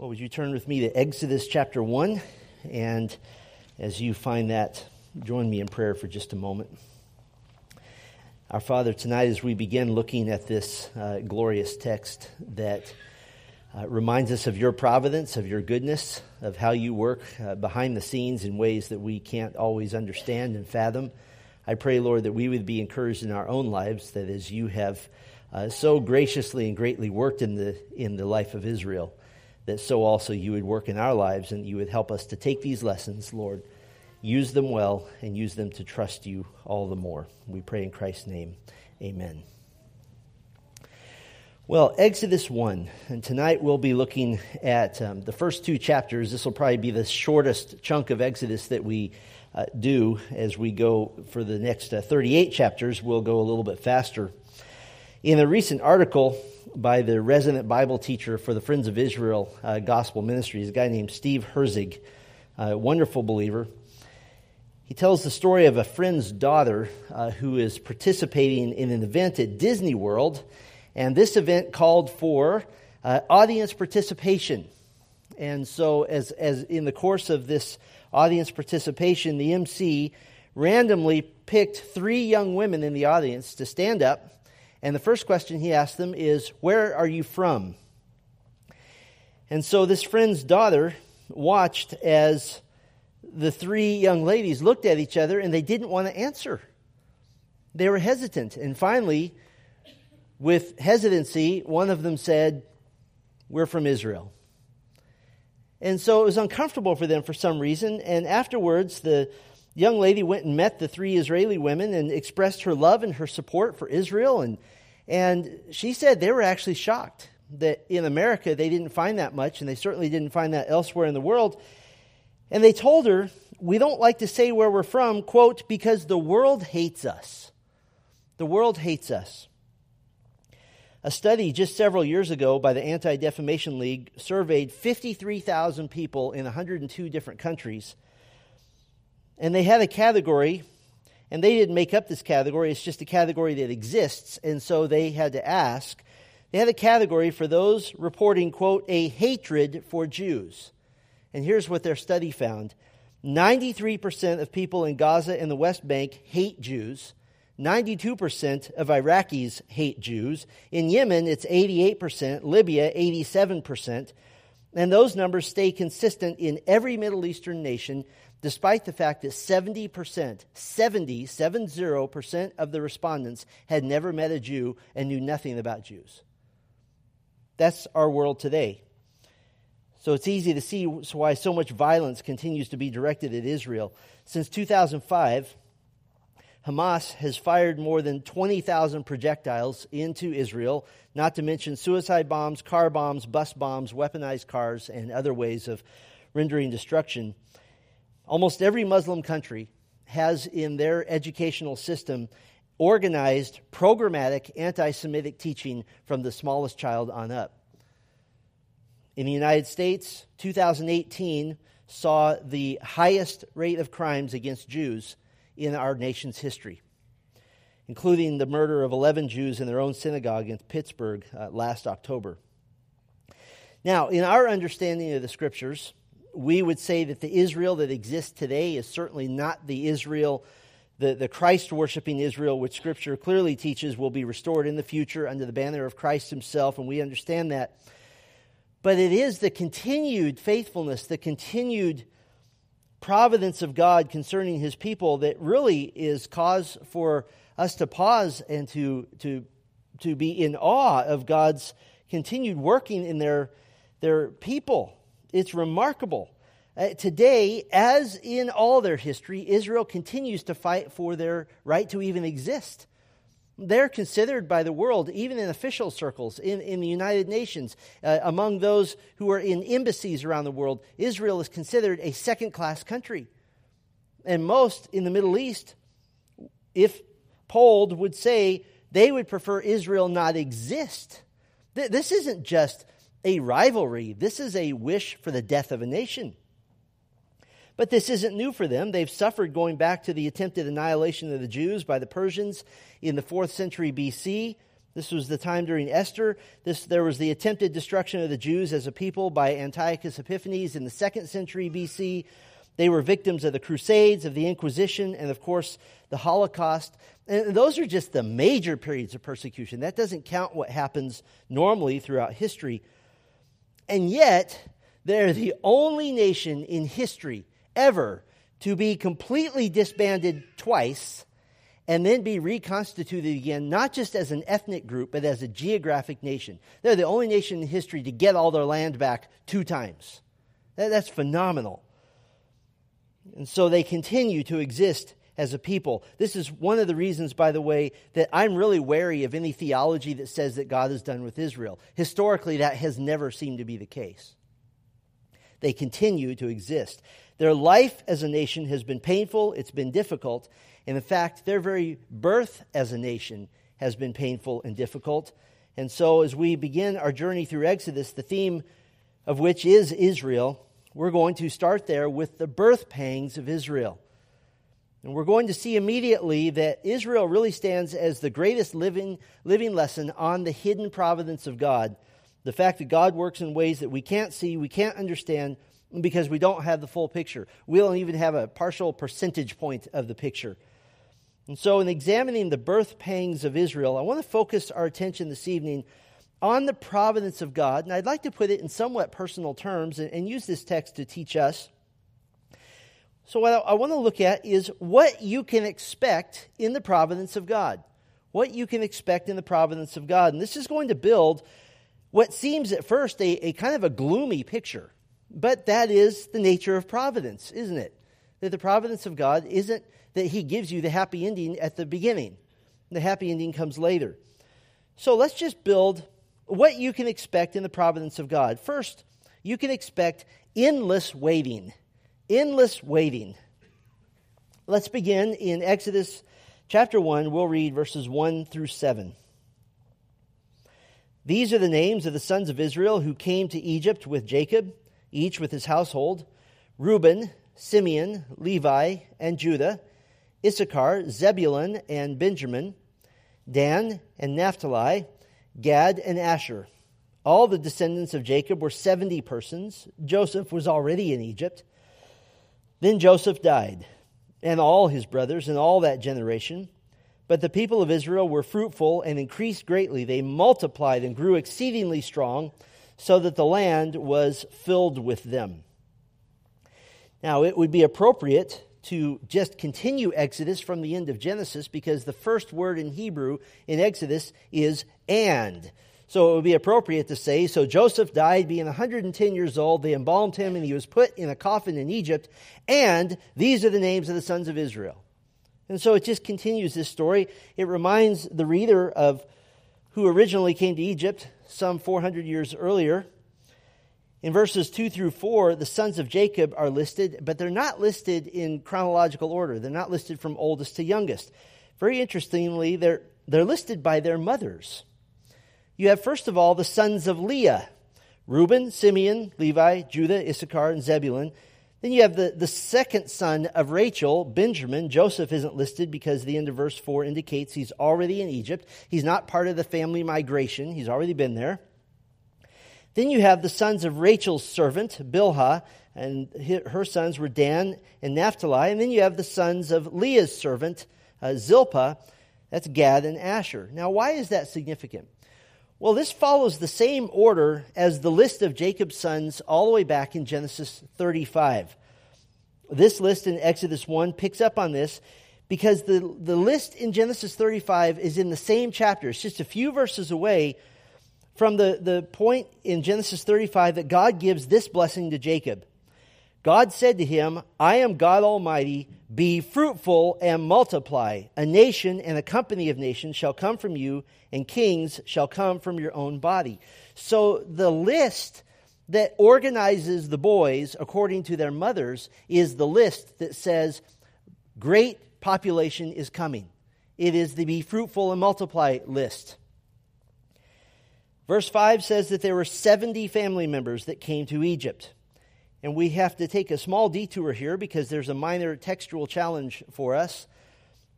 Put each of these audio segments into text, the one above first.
Well, would you turn with me to Exodus chapter 1? And as you find that, join me in prayer for just a moment. Our Father, tonight as we begin looking at this uh, glorious text that uh, reminds us of your providence, of your goodness, of how you work uh, behind the scenes in ways that we can't always understand and fathom. I pray, Lord, that we would be encouraged in our own lives, that as you have uh, so graciously and greatly worked in the, in the life of Israel, that so also you would work in our lives and you would help us to take these lessons, Lord, use them well, and use them to trust you all the more. We pray in Christ's name. Amen. Well, Exodus 1, and tonight we'll be looking at um, the first two chapters. This will probably be the shortest chunk of Exodus that we uh, do as we go for the next uh, 38 chapters. We'll go a little bit faster. In a recent article, by the resident Bible teacher for the Friends of Israel uh, Gospel Ministries, a guy named Steve Herzig, a wonderful believer. He tells the story of a friend's daughter uh, who is participating in an event at Disney World, and this event called for uh, audience participation. And so, as, as in the course of this audience participation, the MC randomly picked three young women in the audience to stand up and the first question he asked them is, Where are you from? And so this friend's daughter watched as the three young ladies looked at each other and they didn't want to answer. They were hesitant. And finally, with hesitancy, one of them said, We're from Israel. And so it was uncomfortable for them for some reason. And afterwards, the young lady went and met the three Israeli women and expressed her love and her support for Israel. And, and she said they were actually shocked that in America they didn't find that much, and they certainly didn't find that elsewhere in the world. And they told her, We don't like to say where we're from, quote, because the world hates us. The world hates us. A study just several years ago by the Anti Defamation League surveyed 53,000 people in 102 different countries and they had a category, and they didn't make up this category, it's just a category that exists. And so they had to ask, they had a category for those reporting, quote, a hatred for Jews. And here's what their study found 93% of people in Gaza and the West Bank hate Jews. 92% of Iraqis hate Jews. In Yemen, it's 88%, Libya, 87%. And those numbers stay consistent in every Middle Eastern nation despite the fact that 70%, 70, 70% of the respondents had never met a Jew and knew nothing about Jews. That's our world today. So it's easy to see why so much violence continues to be directed at Israel. Since 2005, Hamas has fired more than 20,000 projectiles into Israel, not to mention suicide bombs, car bombs, bus bombs, weaponized cars, and other ways of rendering destruction. Almost every Muslim country has in their educational system organized programmatic anti Semitic teaching from the smallest child on up. In the United States, 2018 saw the highest rate of crimes against Jews in our nation's history, including the murder of 11 Jews in their own synagogue in Pittsburgh uh, last October. Now, in our understanding of the scriptures, we would say that the Israel that exists today is certainly not the Israel, the, the Christ worshiping Israel, which Scripture clearly teaches will be restored in the future under the banner of Christ Himself, and we understand that. But it is the continued faithfulness, the continued providence of God concerning His people that really is cause for us to pause and to, to, to be in awe of God's continued working in their, their people. It's remarkable. Uh, today, as in all their history, Israel continues to fight for their right to even exist. They're considered by the world, even in official circles, in, in the United Nations, uh, among those who are in embassies around the world, Israel is considered a second class country. And most in the Middle East, if polled, would say they would prefer Israel not exist. Th- this isn't just a rivalry. This is a wish for the death of a nation. But this isn't new for them. They've suffered going back to the attempted annihilation of the Jews by the Persians in the 4th century BC. This was the time during Esther. This, there was the attempted destruction of the Jews as a people by Antiochus Epiphanes in the second century BC. They were victims of the Crusades, of the Inquisition, and of course, the Holocaust. And those are just the major periods of persecution. That doesn't count what happens normally throughout history. And yet, they're the only nation in history ever to be completely disbanded twice and then be reconstituted again, not just as an ethnic group, but as a geographic nation. They're the only nation in history to get all their land back two times. That's phenomenal. And so they continue to exist as a people. This is one of the reasons, by the way, that I'm really wary of any theology that says that God is done with Israel. Historically, that has never seemed to be the case. They continue to exist. Their life as a nation has been painful, it's been difficult, and in fact, their very birth as a nation has been painful and difficult. And so, as we begin our journey through Exodus, the theme of which is Israel, we're going to start there with the birth pangs of Israel. And we're going to see immediately that Israel really stands as the greatest living, living lesson on the hidden providence of God. The fact that God works in ways that we can't see, we can't understand, because we don't have the full picture. We don't even have a partial percentage point of the picture. And so, in examining the birth pangs of Israel, I want to focus our attention this evening on the providence of God. And I'd like to put it in somewhat personal terms and, and use this text to teach us. So, what I want to look at is what you can expect in the providence of God. What you can expect in the providence of God. And this is going to build what seems at first a, a kind of a gloomy picture. But that is the nature of providence, isn't it? That the providence of God isn't that He gives you the happy ending at the beginning, the happy ending comes later. So let's just build what you can expect in the providence of God. First, you can expect endless waiting endless waiting. Let's begin in Exodus chapter 1. We'll read verses 1 through 7. These are the names of the sons of Israel who came to Egypt with Jacob, each with his household Reuben, Simeon, Levi, and Judah, Issachar, Zebulun, and Benjamin, Dan and Naphtali, Gad and Asher. All the descendants of Jacob were 70 persons. Joseph was already in Egypt. Then Joseph died, and all his brothers, and all that generation. But the people of Israel were fruitful and increased greatly. They multiplied and grew exceedingly strong, so that the land was filled with them. Now, it would be appropriate to just continue Exodus from the end of Genesis because the first word in Hebrew in Exodus is and. So it would be appropriate to say, so Joseph died being 110 years old. They embalmed him and he was put in a coffin in Egypt. And these are the names of the sons of Israel. And so it just continues this story. It reminds the reader of who originally came to Egypt some 400 years earlier. In verses 2 through 4, the sons of Jacob are listed, but they're not listed in chronological order. They're not listed from oldest to youngest. Very interestingly, they're, they're listed by their mothers you have, first of all, the sons of Leah Reuben, Simeon, Levi, Judah, Issachar, and Zebulun. Then you have the, the second son of Rachel, Benjamin. Joseph isn't listed because the end of verse 4 indicates he's already in Egypt. He's not part of the family migration, he's already been there. Then you have the sons of Rachel's servant, Bilhah, and her sons were Dan and Naphtali. And then you have the sons of Leah's servant, uh, Zilpah. That's Gad and Asher. Now, why is that significant? Well, this follows the same order as the list of Jacob's sons all the way back in Genesis 35. This list in Exodus 1 picks up on this because the, the list in Genesis 35 is in the same chapter. It's just a few verses away from the, the point in Genesis 35 that God gives this blessing to Jacob. God said to him, I am God Almighty. Be fruitful and multiply. A nation and a company of nations shall come from you, and kings shall come from your own body. So the list that organizes the boys according to their mothers is the list that says, Great population is coming. It is the be fruitful and multiply list. Verse 5 says that there were 70 family members that came to Egypt. And we have to take a small detour here because there's a minor textual challenge for us.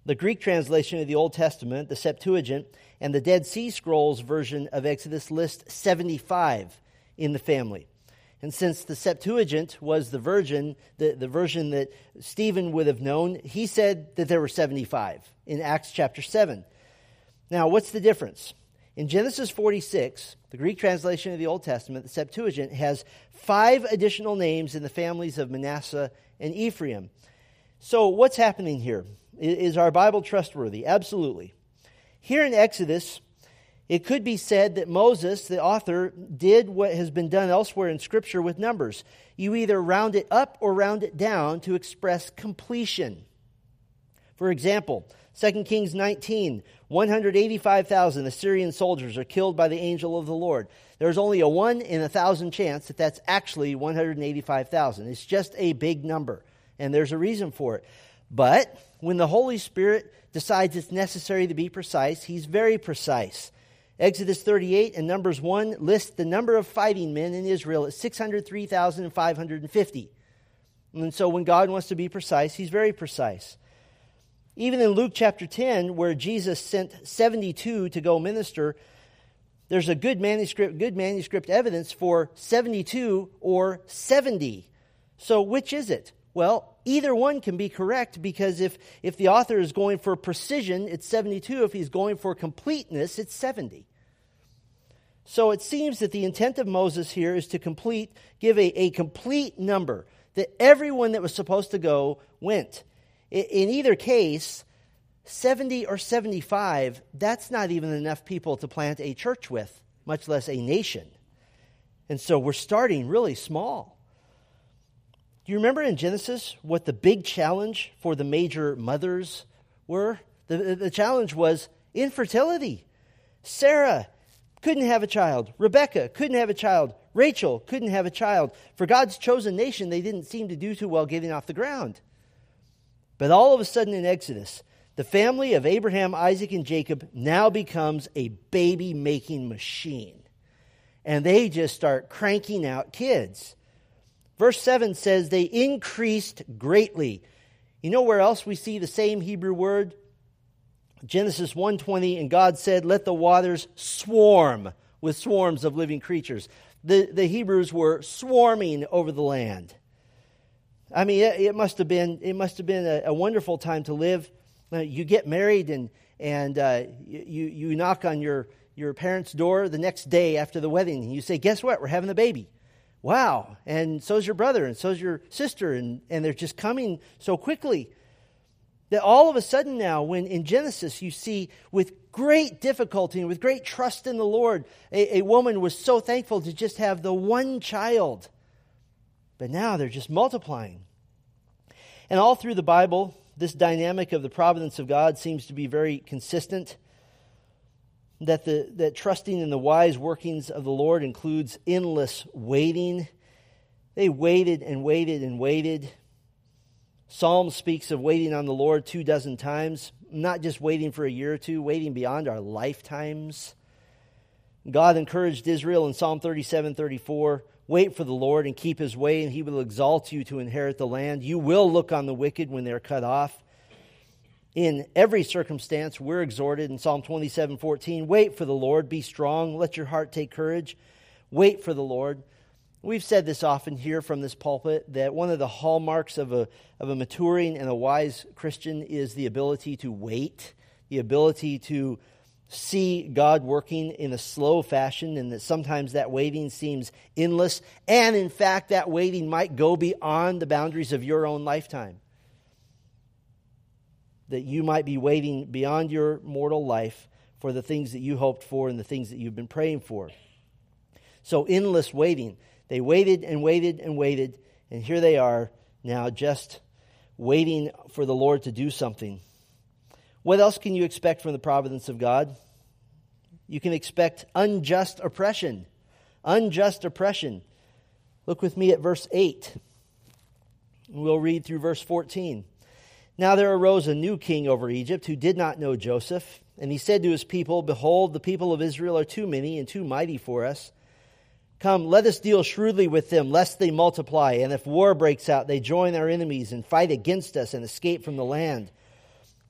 The Greek translation of the Old Testament, the Septuagint, and the Dead Sea Scrolls version of Exodus list 75 in the family. And since the Septuagint was the version, the, the version that Stephen would have known, he said that there were 75 in Acts chapter 7. Now, what's the difference? In Genesis 46, the Greek translation of the Old Testament, the Septuagint, has five additional names in the families of Manasseh and Ephraim. So, what's happening here? Is our Bible trustworthy? Absolutely. Here in Exodus, it could be said that Moses, the author, did what has been done elsewhere in Scripture with numbers. You either round it up or round it down to express completion. For example, 2 Kings 19, 185,000 Assyrian soldiers are killed by the angel of the Lord. There's only a 1 in a 1,000 chance that that's actually 185,000. It's just a big number, and there's a reason for it. But when the Holy Spirit decides it's necessary to be precise, He's very precise. Exodus 38 and Numbers 1 list the number of fighting men in Israel at 603,550. And so when God wants to be precise, he's very precise. Even in Luke chapter 10, where Jesus sent 72 to go minister, there's a good manuscript, good manuscript evidence for 72 or 70. So which is it? Well, either one can be correct because if, if the author is going for precision, it's 72. If he's going for completeness, it's 70. So it seems that the intent of Moses here is to complete, give a, a complete number, that everyone that was supposed to go went. In, either case, 70 or 75, that's not even enough people to plant a church with, much less a nation. And so we're starting really small. Do you remember in Genesis what the big challenge for the major mothers were? The, the challenge was infertility. Sarah couldn't have a child. Rebecca couldn't have a child. Rachel couldn't have a child. For God's chosen nation, they didn't seem to do too well getting off the ground. But all of a sudden in Exodus, the family of Abraham, Isaac, and Jacob now becomes a baby making machine. And they just start cranking out kids. Verse 7 says they increased greatly. You know where else we see the same Hebrew word? Genesis 1:20 and God said, "Let the waters swarm with swarms of living creatures." The the Hebrews were swarming over the land. I mean, it, it must have been it must have been a, a wonderful time to live. Uh, you get married and and uh, you you knock on your your parents' door the next day after the wedding and you say, "Guess what? We're having a baby." Wow! And so's your brother and so's your sister and and they're just coming so quickly. That all of a sudden now, when in Genesis you see with great difficulty and with great trust in the Lord, a, a woman was so thankful to just have the one child. But now they're just multiplying. And all through the Bible, this dynamic of the providence of God seems to be very consistent. That, the, that trusting in the wise workings of the Lord includes endless waiting. They waited and waited and waited Psalm speaks of waiting on the Lord two dozen times, not just waiting for a year or two, waiting beyond our lifetimes. God encouraged Israel in Psalm 37 34 Wait for the Lord and keep his way, and he will exalt you to inherit the land. You will look on the wicked when they're cut off. In every circumstance, we're exhorted in Psalm 27 14 Wait for the Lord, be strong, let your heart take courage. Wait for the Lord. We've said this often here from this pulpit that one of the hallmarks of a, of a maturing and a wise Christian is the ability to wait, the ability to see God working in a slow fashion, and that sometimes that waiting seems endless. And in fact, that waiting might go beyond the boundaries of your own lifetime. That you might be waiting beyond your mortal life for the things that you hoped for and the things that you've been praying for. So, endless waiting. They waited and waited and waited, and here they are now just waiting for the Lord to do something. What else can you expect from the providence of God? You can expect unjust oppression. Unjust oppression. Look with me at verse 8. We'll read through verse 14. Now there arose a new king over Egypt who did not know Joseph. And he said to his people, Behold, the people of Israel are too many and too mighty for us. Come, let us deal shrewdly with them, lest they multiply. And if war breaks out, they join our enemies and fight against us and escape from the land.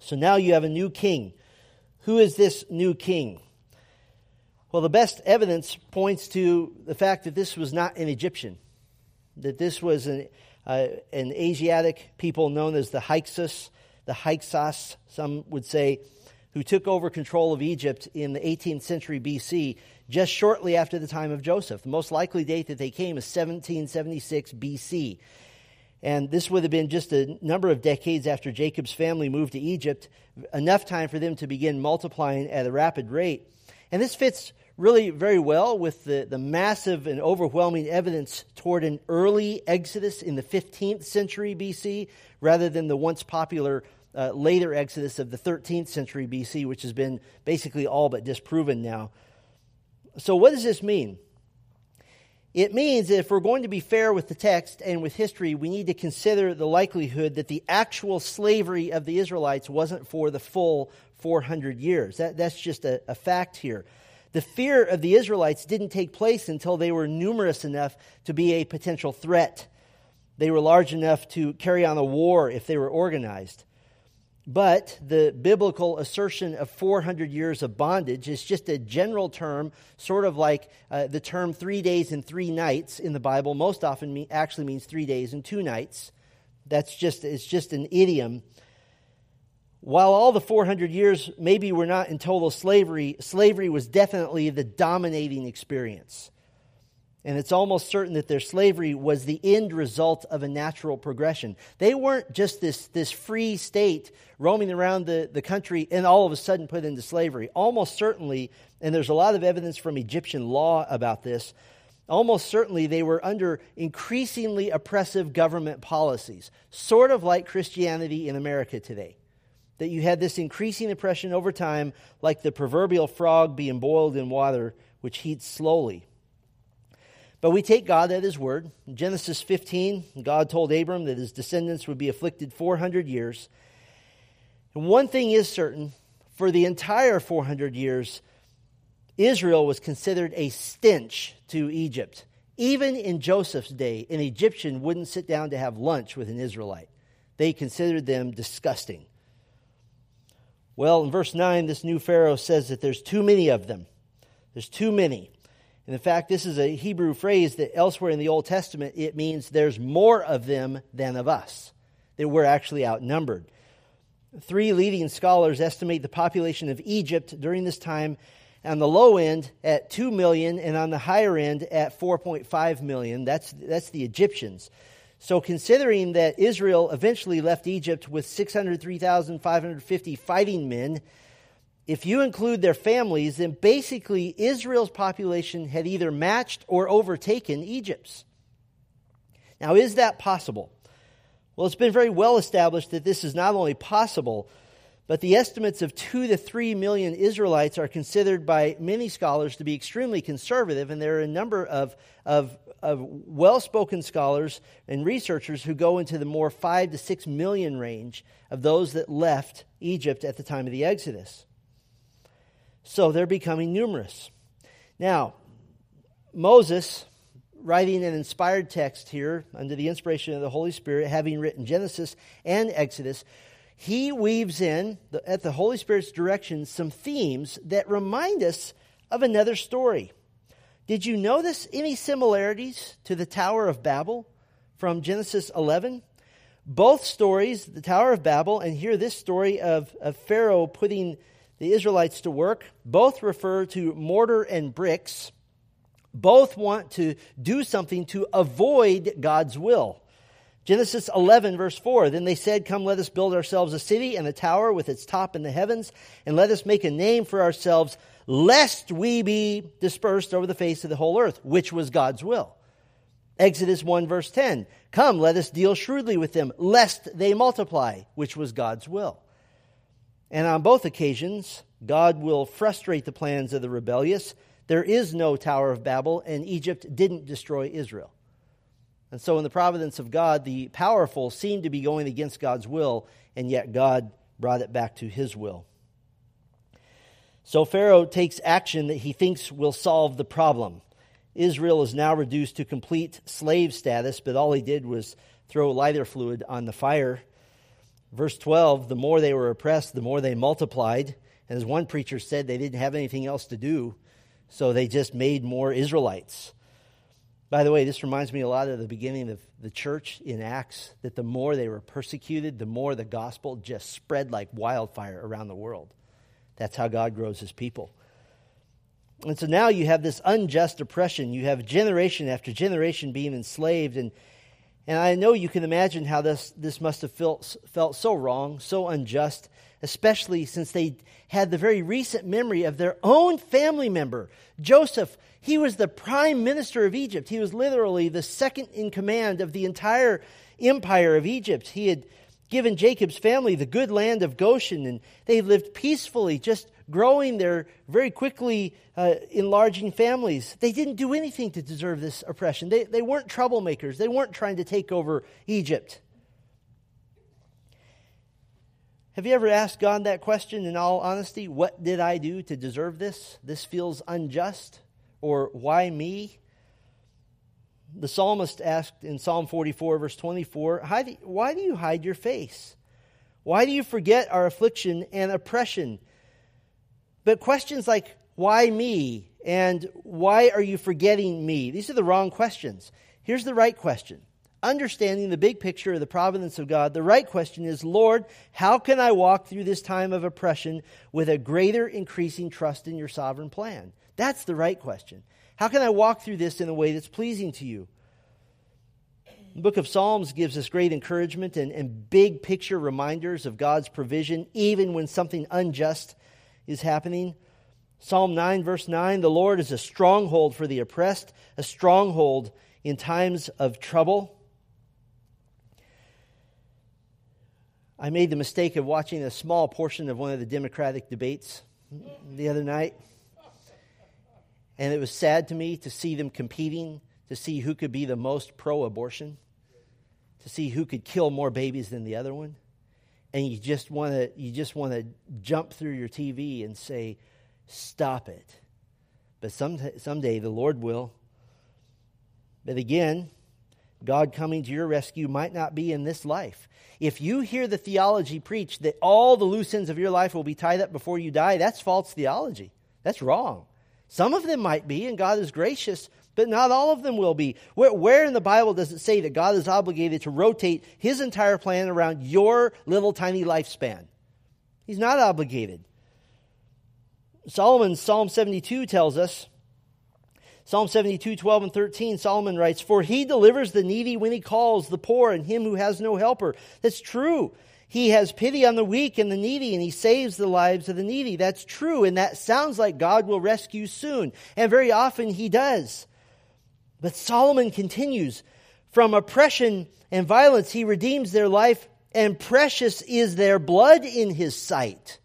So now you have a new king. Who is this new king? Well, the best evidence points to the fact that this was not an Egyptian, that this was an, uh, an Asiatic people known as the Hyksos, the Hyksos, some would say, who took over control of Egypt in the 18th century BC, just shortly after the time of Joseph. The most likely date that they came is 1776 BC. And this would have been just a number of decades after Jacob's family moved to Egypt, enough time for them to begin multiplying at a rapid rate. And this fits really very well with the, the massive and overwhelming evidence toward an early exodus in the 15th century BC, rather than the once popular uh, later exodus of the 13th century BC, which has been basically all but disproven now. So, what does this mean? It means that if we're going to be fair with the text and with history, we need to consider the likelihood that the actual slavery of the Israelites wasn't for the full 400 years. That, that's just a, a fact here. The fear of the Israelites didn't take place until they were numerous enough to be a potential threat. They were large enough to carry on a war if they were organized. But the biblical assertion of 400 years of bondage is just a general term, sort of like uh, the term three days and three nights in the Bible most often actually means three days and two nights. That's just, it's just an idiom. While all the 400 years maybe were not in total slavery, slavery was definitely the dominating experience. And it's almost certain that their slavery was the end result of a natural progression. They weren't just this, this free state roaming around the, the country and all of a sudden put into slavery. Almost certainly, and there's a lot of evidence from Egyptian law about this, almost certainly they were under increasingly oppressive government policies, sort of like Christianity in America today. That you had this increasing oppression over time, like the proverbial frog being boiled in water, which heats slowly. But we take God at his word. In Genesis 15, God told Abram that his descendants would be afflicted 400 years. And one thing is certain for the entire 400 years, Israel was considered a stench to Egypt. Even in Joseph's day, an Egyptian wouldn't sit down to have lunch with an Israelite. They considered them disgusting. Well, in verse 9, this new Pharaoh says that there's too many of them. There's too many. And in fact, this is a Hebrew phrase that elsewhere in the Old Testament it means there's more of them than of us, that we're actually outnumbered. Three leading scholars estimate the population of Egypt during this time on the low end at 2 million and on the higher end at 4.5 million. That's, that's the Egyptians. So, considering that Israel eventually left Egypt with 603,550 fighting men, if you include their families, then basically Israel's population had either matched or overtaken Egypt's. Now, is that possible? Well, it's been very well established that this is not only possible, but the estimates of two to three million Israelites are considered by many scholars to be extremely conservative, and there are a number of, of, of well spoken scholars and researchers who go into the more five to six million range of those that left Egypt at the time of the Exodus. So they're becoming numerous. Now, Moses, writing an inspired text here under the inspiration of the Holy Spirit, having written Genesis and Exodus, he weaves in, at the Holy Spirit's direction, some themes that remind us of another story. Did you notice any similarities to the Tower of Babel from Genesis 11? Both stories, the Tower of Babel, and here this story of, of Pharaoh putting the Israelites to work. Both refer to mortar and bricks. Both want to do something to avoid God's will. Genesis 11, verse 4 Then they said, Come, let us build ourselves a city and a tower with its top in the heavens, and let us make a name for ourselves, lest we be dispersed over the face of the whole earth, which was God's will. Exodus 1, verse 10 Come, let us deal shrewdly with them, lest they multiply, which was God's will. And on both occasions, God will frustrate the plans of the rebellious. There is no Tower of Babel, and Egypt didn't destroy Israel. And so, in the providence of God, the powerful seemed to be going against God's will, and yet God brought it back to his will. So, Pharaoh takes action that he thinks will solve the problem. Israel is now reduced to complete slave status, but all he did was throw lighter fluid on the fire. Verse 12 the more they were oppressed, the more they multiplied. And as one preacher said, they didn't have anything else to do, so they just made more Israelites. By the way, this reminds me a lot of the beginning of the church in Acts, that the more they were persecuted, the more the gospel just spread like wildfire around the world. That's how God grows his people. And so now you have this unjust oppression. You have generation after generation being enslaved. And, and I know you can imagine how this, this must have felt, felt so wrong, so unjust, especially since they had the very recent memory of their own family member, Joseph. He was the prime minister of Egypt. He was literally the second in command of the entire empire of Egypt. He had given Jacob's family the good land of Goshen, and they lived peacefully, just growing their very quickly uh, enlarging families. They didn't do anything to deserve this oppression. They, they weren't troublemakers, they weren't trying to take over Egypt. Have you ever asked God that question in all honesty? What did I do to deserve this? This feels unjust. Or why me? The psalmist asked in Psalm 44, verse 24, Why do you hide your face? Why do you forget our affliction and oppression? But questions like, Why me? and Why are you forgetting me? These are the wrong questions. Here's the right question. Understanding the big picture of the providence of God, the right question is Lord, how can I walk through this time of oppression with a greater increasing trust in your sovereign plan? That's the right question. How can I walk through this in a way that's pleasing to you? The book of Psalms gives us great encouragement and, and big picture reminders of God's provision, even when something unjust is happening. Psalm 9, verse 9 The Lord is a stronghold for the oppressed, a stronghold in times of trouble. I made the mistake of watching a small portion of one of the Democratic debates the other night. And it was sad to me to see them competing to see who could be the most pro abortion, to see who could kill more babies than the other one. And you just want to you just want to jump through your TV and say, "Stop it." But some, someday the Lord will. But again, God coming to your rescue might not be in this life. If you hear the theology preached that all the loose ends of your life will be tied up before you die, that's false theology. That's wrong. Some of them might be, and God is gracious, but not all of them will be. Where, where, in the Bible does it say that God is obligated to rotate his entire plan around your little tiny lifespan? He's not obligated. Solomon, Psalm 72 tells us, Psalm 72, 12 and 13, Solomon writes, For he delivers the needy when he calls, the poor and him who has no helper. That's true. He has pity on the weak and the needy, and he saves the lives of the needy. That's true, and that sounds like God will rescue soon. And very often he does. But Solomon continues from oppression and violence, he redeems their life, and precious is their blood in his sight.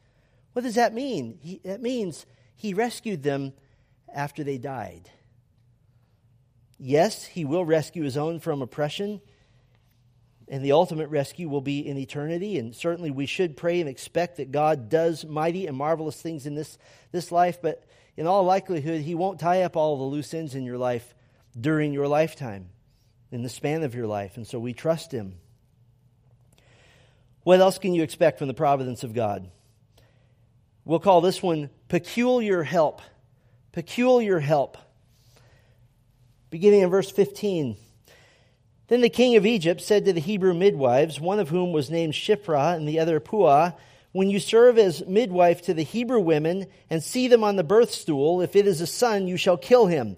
What does that mean? He, that means he rescued them after they died. Yes, he will rescue his own from oppression and the ultimate rescue will be in eternity. And certainly we should pray and expect that God does mighty and marvelous things in this, this life, but in all likelihood, He won't tie up all the loose ends in your life during your lifetime, in the span of your life. And so we trust Him. What else can you expect from the providence of God? We'll call this one peculiar help. Peculiar help. Beginning in verse 15. Then the king of Egypt said to the Hebrew midwives, one of whom was named Shiphrah and the other Puah, When you serve as midwife to the Hebrew women and see them on the birth stool, if it is a son, you shall kill him,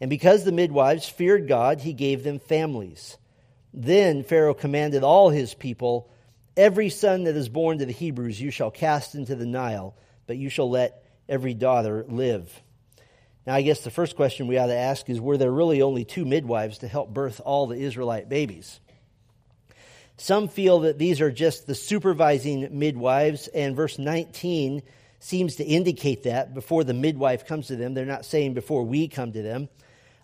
And because the midwives feared God, he gave them families. Then Pharaoh commanded all his people, Every son that is born to the Hebrews you shall cast into the Nile, but you shall let every daughter live. Now, I guess the first question we ought to ask is Were there really only two midwives to help birth all the Israelite babies? Some feel that these are just the supervising midwives, and verse 19 seems to indicate that before the midwife comes to them. They're not saying before we come to them.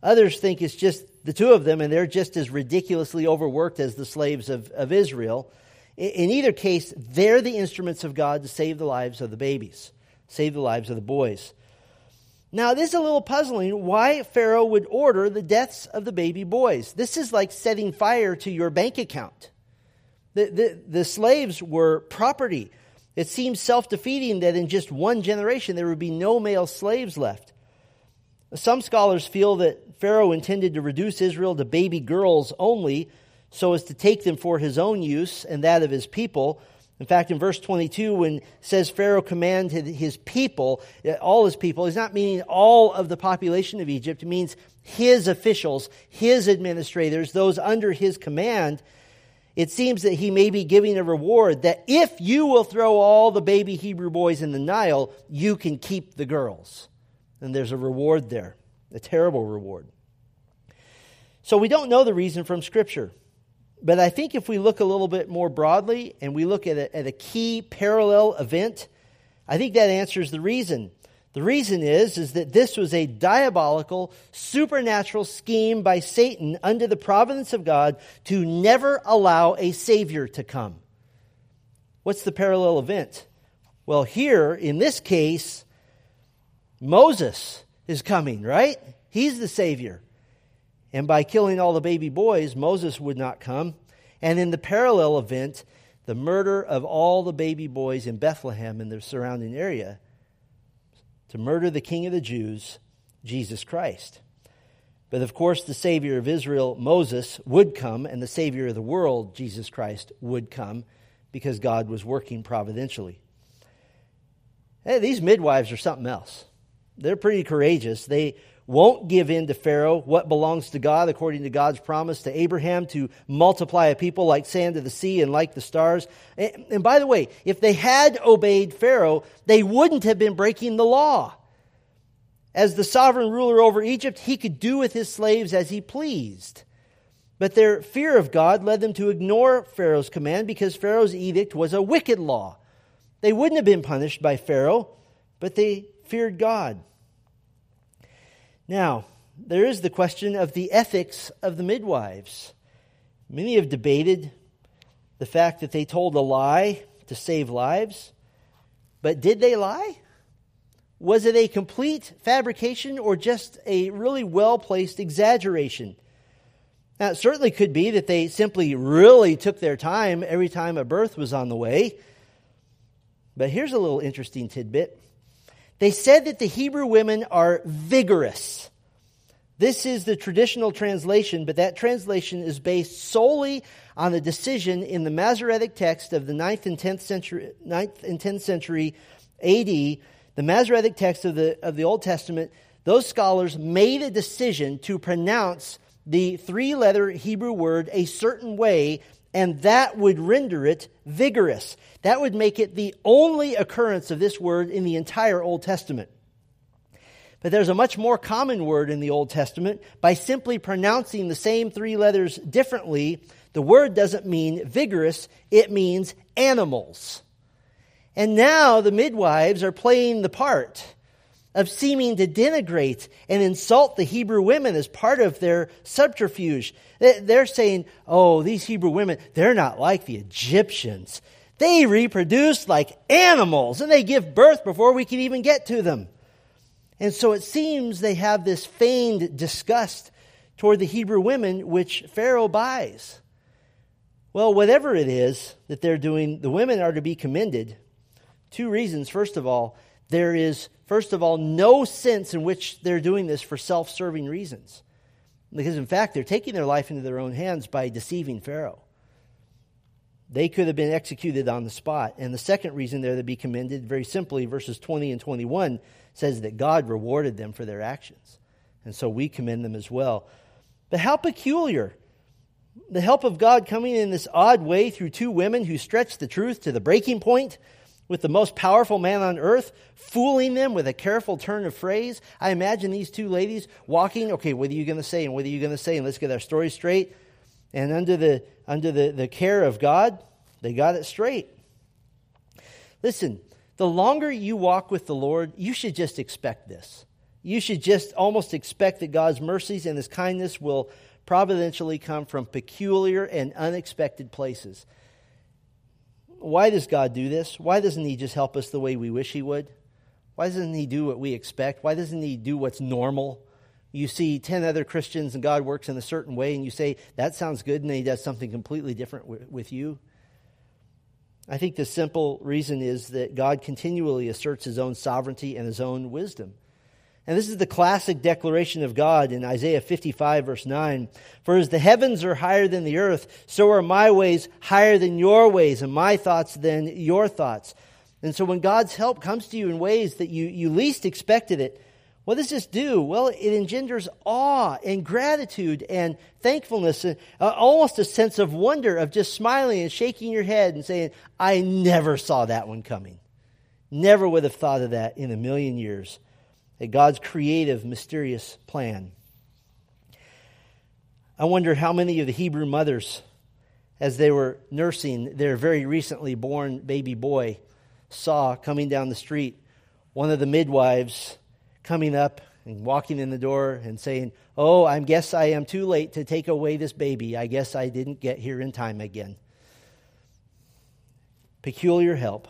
Others think it's just the two of them, and they're just as ridiculously overworked as the slaves of, of Israel. In, in either case, they're the instruments of God to save the lives of the babies, save the lives of the boys. Now, this is a little puzzling why Pharaoh would order the deaths of the baby boys. This is like setting fire to your bank account. The, the, the slaves were property. It seems self defeating that in just one generation there would be no male slaves left. Some scholars feel that Pharaoh intended to reduce Israel to baby girls only so as to take them for his own use and that of his people. In fact, in verse 22, when says Pharaoh commanded his people, uh, all his people, he's not meaning all of the population of Egypt. It means his officials, his administrators, those under his command. It seems that he may be giving a reward that if you will throw all the baby Hebrew boys in the Nile, you can keep the girls. And there's a reward there, a terrible reward. So we don't know the reason from Scripture. But I think if we look a little bit more broadly and we look at a, at a key parallel event, I think that answers the reason. The reason is, is that this was a diabolical, supernatural scheme by Satan under the providence of God to never allow a Savior to come. What's the parallel event? Well, here, in this case, Moses is coming, right? He's the Savior. And by killing all the baby boys, Moses would not come. And in the parallel event, the murder of all the baby boys in Bethlehem and the surrounding area, to murder the King of the Jews, Jesus Christ. But of course, the Savior of Israel, Moses, would come, and the Savior of the world, Jesus Christ, would come because God was working providentially. Hey, these midwives are something else they're pretty courageous. They won't give in to Pharaoh what belongs to God according to God's promise to Abraham to multiply a people like sand to the sea and like the stars. And, and by the way, if they had obeyed Pharaoh, they wouldn't have been breaking the law. As the sovereign ruler over Egypt, he could do with his slaves as he pleased. But their fear of God led them to ignore Pharaoh's command because Pharaoh's edict was a wicked law. They wouldn't have been punished by Pharaoh, but they feared God. Now, there is the question of the ethics of the midwives. Many have debated the fact that they told a lie to save lives, but did they lie? Was it a complete fabrication or just a really well placed exaggeration? Now, it certainly could be that they simply really took their time every time a birth was on the way. But here's a little interesting tidbit they said that the Hebrew women are vigorous. This is the traditional translation, but that translation is based solely on the decision in the Masoretic text of the 9th and 10th century, 9th and 10th century AD, the Masoretic text of the, of the Old Testament. Those scholars made a decision to pronounce the three letter Hebrew word a certain way and that would render it vigorous. That would make it the only occurrence of this word in the entire Old Testament. But there's a much more common word in the Old Testament. By simply pronouncing the same three letters differently, the word doesn't mean vigorous, it means animals. And now the midwives are playing the part of seeming to denigrate and insult the Hebrew women as part of their subterfuge. They're saying, oh, these Hebrew women, they're not like the Egyptians. They reproduce like animals and they give birth before we can even get to them. And so it seems they have this feigned disgust toward the Hebrew women, which Pharaoh buys. Well, whatever it is that they're doing, the women are to be commended. Two reasons. First of all, there is, first of all, no sense in which they're doing this for self serving reasons. Because, in fact, they're taking their life into their own hands by deceiving Pharaoh. They could have been executed on the spot. And the second reason they're to be commended, very simply, verses 20 and 21 says that God rewarded them for their actions. And so we commend them as well. But how peculiar. The help of God coming in this odd way through two women who stretched the truth to the breaking point with the most powerful man on earth, fooling them with a careful turn of phrase. I imagine these two ladies walking, okay, what are you going to say and what are you going to say? And let's get our story straight. And under the, under the, the care of God, they got it straight. Listen, the longer you walk with the Lord, you should just expect this. You should just almost expect that God's mercies and his kindness will providentially come from peculiar and unexpected places. Why does God do this? Why doesn't He just help us the way we wish He would? Why doesn't He do what we expect? Why doesn't He do what's normal? You see 10 other Christians and God works in a certain way, and you say, that sounds good, and then He does something completely different with, with you. I think the simple reason is that God continually asserts His own sovereignty and His own wisdom. And this is the classic declaration of God in Isaiah 55, verse 9. For as the heavens are higher than the earth, so are my ways higher than your ways, and my thoughts than your thoughts. And so when God's help comes to you in ways that you, you least expected it, what does this do? Well, it engenders awe and gratitude and thankfulness, and uh, almost a sense of wonder of just smiling and shaking your head and saying, I never saw that one coming. Never would have thought of that in a million years at God's creative, mysterious plan. I wonder how many of the Hebrew mothers, as they were nursing their very recently born baby boy, saw coming down the street one of the midwives coming up and walking in the door and saying, Oh, I guess I am too late to take away this baby. I guess I didn't get here in time again. Peculiar help.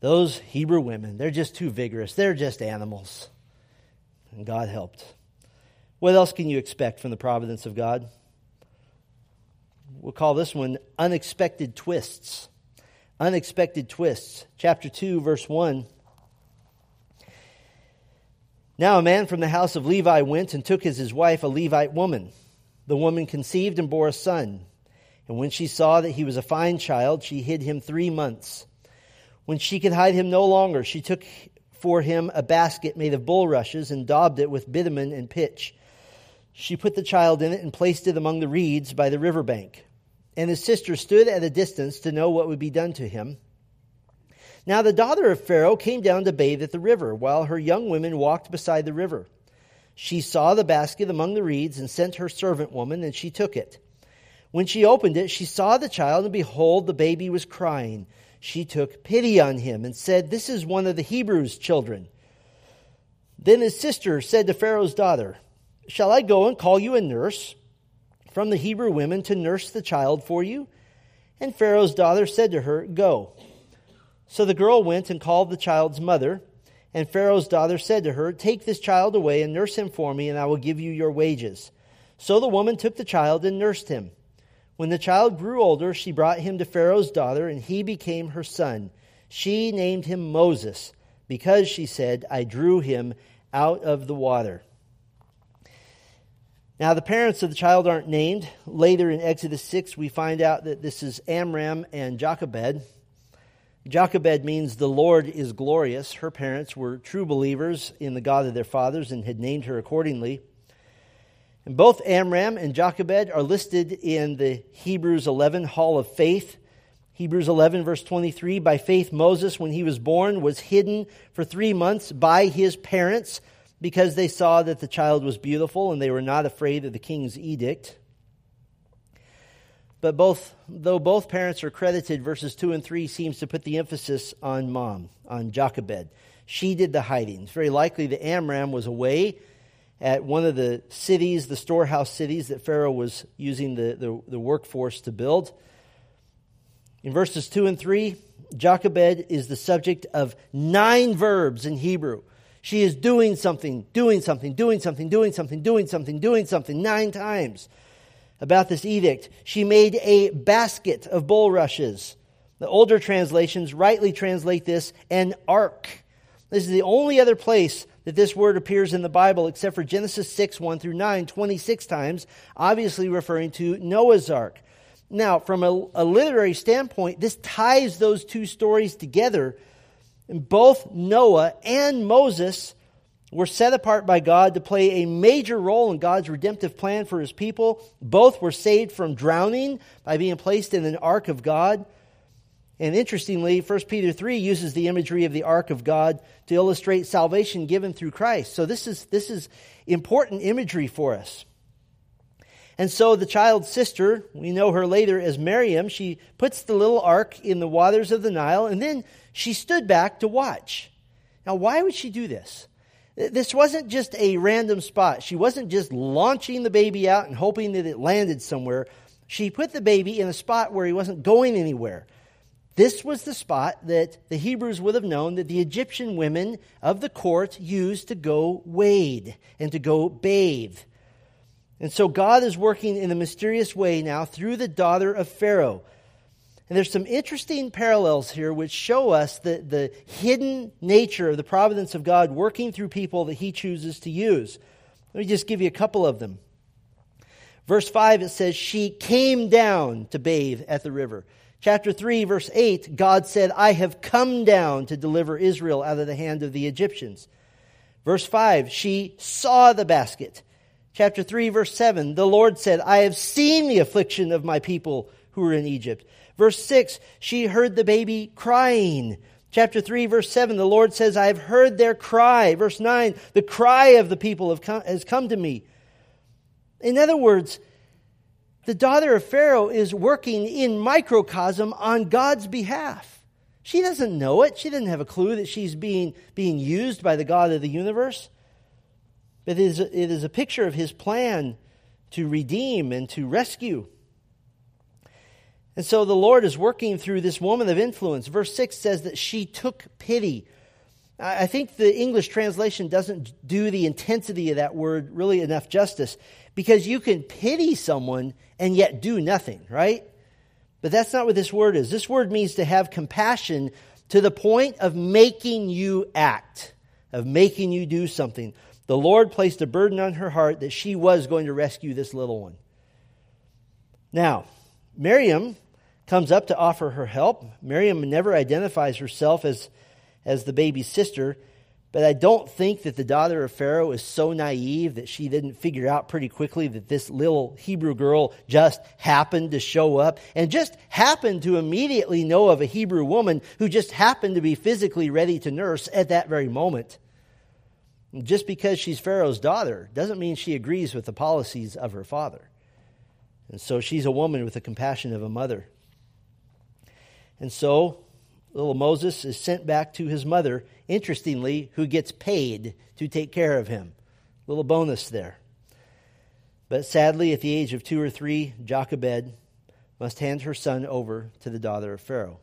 Those Hebrew women, they're just too vigorous. They're just animals. And God helped. What else can you expect from the providence of God? We'll call this one unexpected twists. Unexpected twists. Chapter 2, verse 1. Now a man from the house of Levi went and took as his wife a Levite woman. The woman conceived and bore a son. And when she saw that he was a fine child, she hid him three months. When she could hide him no longer, she took for him a basket made of bulrushes and daubed it with bitumen and pitch. She put the child in it and placed it among the reeds by the river bank. And his sister stood at a distance to know what would be done to him. Now the daughter of Pharaoh came down to bathe at the river, while her young women walked beside the river. She saw the basket among the reeds and sent her servant woman, and she took it. When she opened it, she saw the child, and behold, the baby was crying she took pity on him and said, This is one of the Hebrews' children. Then his sister said to Pharaoh's daughter, Shall I go and call you a nurse from the Hebrew women to nurse the child for you? And Pharaoh's daughter said to her, Go. So the girl went and called the child's mother. And Pharaoh's daughter said to her, Take this child away and nurse him for me, and I will give you your wages. So the woman took the child and nursed him. When the child grew older, she brought him to Pharaoh's daughter, and he became her son. She named him Moses, because she said, I drew him out of the water. Now, the parents of the child aren't named. Later in Exodus 6, we find out that this is Amram and Jochebed. Jochebed means the Lord is glorious. Her parents were true believers in the God of their fathers and had named her accordingly. And both Amram and Jochebed are listed in the Hebrews 11 Hall of Faith. Hebrews 11, verse 23 By faith, Moses, when he was born, was hidden for three months by his parents because they saw that the child was beautiful and they were not afraid of the king's edict. But both, though both parents are credited, verses 2 and 3 seems to put the emphasis on mom, on Jochebed. She did the hiding. It's very likely that Amram was away at one of the cities, the storehouse cities that Pharaoh was using the, the, the, workforce to build. In verses 2 and 3, Jochebed is the subject of nine verbs in Hebrew. She is doing something, doing something, doing something, doing something, doing something, doing something, nine times about this edict. She made a basket of bulrushes. The older translations rightly translate this an ark. This is the only other place that this word appears in the Bible except for Genesis 6, 1 through 9, 26 times, obviously referring to Noah's ark. Now, from a, a literary standpoint, this ties those two stories together. Both Noah and Moses were set apart by God to play a major role in God's redemptive plan for his people. Both were saved from drowning by being placed in an ark of God. And interestingly, 1 Peter 3 uses the imagery of the ark of God to illustrate salvation given through Christ. So this is, this is important imagery for us. And so the child's sister, we know her later as Miriam, she puts the little ark in the waters of the Nile, and then she stood back to watch. Now, why would she do this? This wasn't just a random spot. She wasn't just launching the baby out and hoping that it landed somewhere. She put the baby in a spot where he wasn't going anywhere. This was the spot that the Hebrews would have known that the Egyptian women of the court used to go wade and to go bathe. And so God is working in a mysterious way now through the daughter of Pharaoh. And there's some interesting parallels here which show us the, the hidden nature of the providence of God working through people that he chooses to use. Let me just give you a couple of them. Verse 5, it says, She came down to bathe at the river. Chapter 3, verse 8, God said, I have come down to deliver Israel out of the hand of the Egyptians. Verse 5, she saw the basket. Chapter 3, verse 7, the Lord said, I have seen the affliction of my people who are in Egypt. Verse 6, she heard the baby crying. Chapter 3, verse 7, the Lord says, I have heard their cry. Verse 9, the cry of the people come, has come to me. In other words, the daughter of Pharaoh is working in microcosm on God's behalf. She doesn't know it. She doesn't have a clue that she's being, being used by the God of the universe. But it is, it is a picture of his plan to redeem and to rescue. And so the Lord is working through this woman of influence. Verse 6 says that she took pity. I think the English translation doesn't do the intensity of that word really enough justice because you can pity someone and yet do nothing, right? But that's not what this word is. This word means to have compassion to the point of making you act, of making you do something. The Lord placed a burden on her heart that she was going to rescue this little one. Now, Miriam comes up to offer her help. Miriam never identifies herself as, as the baby's sister, but I don't think that the daughter of Pharaoh is so naive that she didn't figure out pretty quickly that this little Hebrew girl just happened to show up and just happened to immediately know of a Hebrew woman who just happened to be physically ready to nurse at that very moment. Just because she's Pharaoh's daughter doesn't mean she agrees with the policies of her father. And so she's a woman with the compassion of a mother. And so little Moses is sent back to his mother, interestingly, who gets paid to take care of him. Little bonus there. But sadly, at the age of two or three, Jochebed must hand her son over to the daughter of Pharaoh.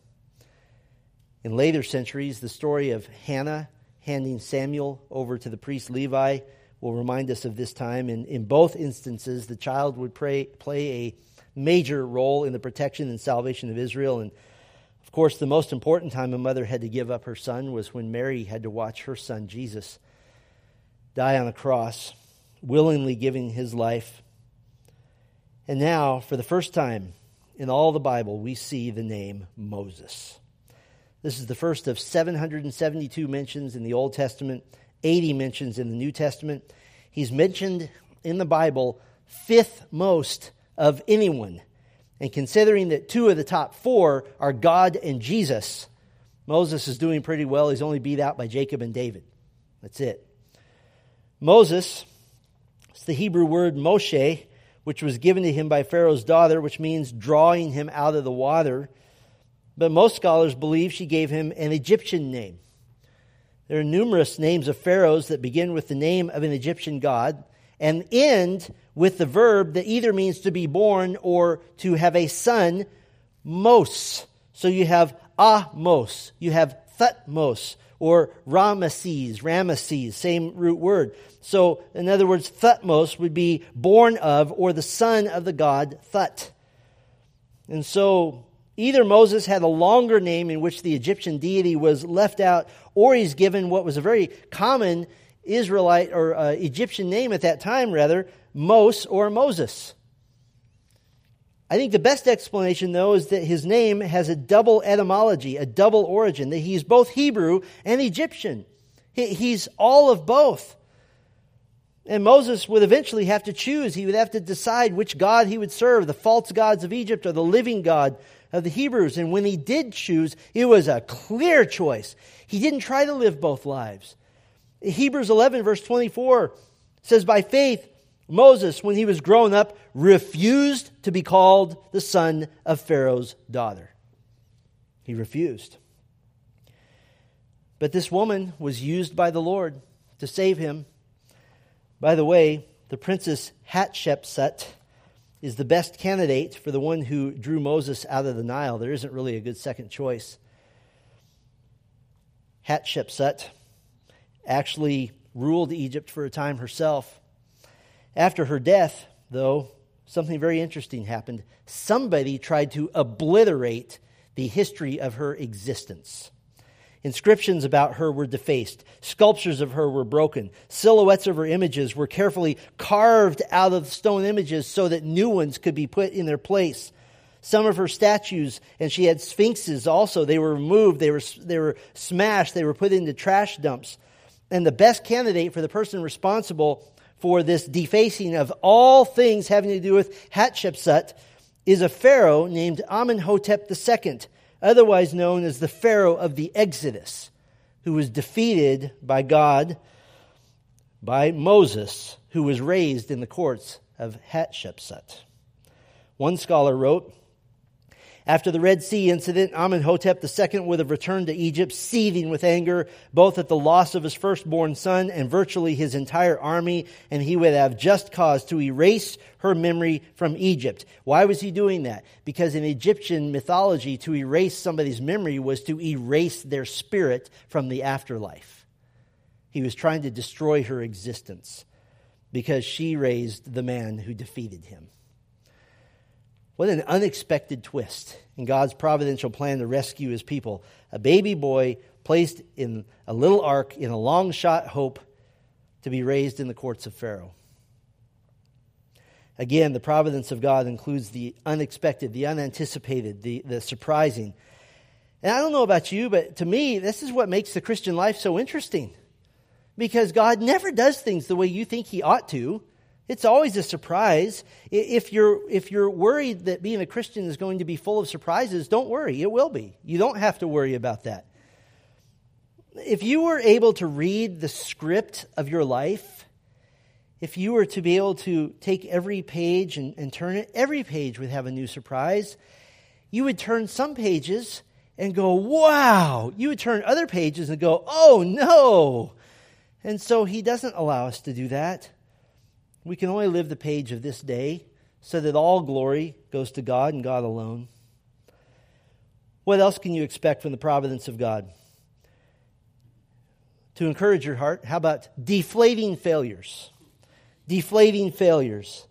In later centuries, the story of Hannah handing Samuel over to the priest Levi will remind us of this time. In, in both instances, the child would pray, play a major role in the protection and salvation of Israel. And course, the most important time a mother had to give up her son was when Mary had to watch her son, Jesus, die on a cross, willingly giving his life. And now, for the first time in all the Bible, we see the name Moses. This is the first of 772 mentions in the Old Testament, 80 mentions in the New Testament. He's mentioned in the Bible fifth most of anyone and considering that two of the top four are God and Jesus, Moses is doing pretty well. He's only beat out by Jacob and David. That's it. Moses, it's the Hebrew word Moshe, which was given to him by Pharaoh's daughter, which means drawing him out of the water. But most scholars believe she gave him an Egyptian name. There are numerous names of pharaohs that begin with the name of an Egyptian god and end with the verb that either means to be born or to have a son, mos. So you have Ahmose, you have Thutmose, or Ramesses, Ramesses, same root word. So, in other words, Thutmose would be born of or the son of the god Thut. And so, either Moses had a longer name in which the Egyptian deity was left out, or he's given what was a very common Israelite or uh, Egyptian name at that time, rather, Mos or Moses. I think the best explanation, though, is that his name has a double etymology, a double origin, that he's both Hebrew and Egyptian. He's all of both. And Moses would eventually have to choose. He would have to decide which God he would serve the false gods of Egypt or the living God of the Hebrews. And when he did choose, it was a clear choice. He didn't try to live both lives. Hebrews 11, verse 24 says, By faith, Moses, when he was grown up, refused to be called the son of Pharaoh's daughter. He refused. But this woman was used by the Lord to save him. By the way, the princess Hatshepsut is the best candidate for the one who drew Moses out of the Nile. There isn't really a good second choice. Hatshepsut actually ruled Egypt for a time herself. After her death, though, something very interesting happened. Somebody tried to obliterate the history of her existence. Inscriptions about her were defaced. Sculptures of her were broken. Silhouettes of her images were carefully carved out of stone images so that new ones could be put in their place. Some of her statues, and she had sphinxes also, they were removed, they were, they were smashed, they were put into trash dumps. And the best candidate for the person responsible for this defacing of all things having to do with Hatshepsut is a pharaoh named Amenhotep II otherwise known as the Pharaoh of the Exodus, who was defeated by God by Moses, who was raised in the courts of Hatshepsut. One scholar wrote, after the Red Sea incident, Amenhotep II would have returned to Egypt seething with anger, both at the loss of his firstborn son and virtually his entire army, and he would have just cause to erase her memory from Egypt. Why was he doing that? Because in Egyptian mythology, to erase somebody's memory was to erase their spirit from the afterlife. He was trying to destroy her existence because she raised the man who defeated him. What an unexpected twist in God's providential plan to rescue his people. A baby boy placed in a little ark in a long shot hope to be raised in the courts of Pharaoh. Again, the providence of God includes the unexpected, the unanticipated, the, the surprising. And I don't know about you, but to me, this is what makes the Christian life so interesting. Because God never does things the way you think He ought to. It's always a surprise. If you're, if you're worried that being a Christian is going to be full of surprises, don't worry. It will be. You don't have to worry about that. If you were able to read the script of your life, if you were to be able to take every page and, and turn it, every page would have a new surprise. You would turn some pages and go, wow. You would turn other pages and go, oh no. And so he doesn't allow us to do that. We can only live the page of this day so that all glory goes to God and God alone. What else can you expect from the providence of God? To encourage your heart, how about deflating failures? Deflating failures.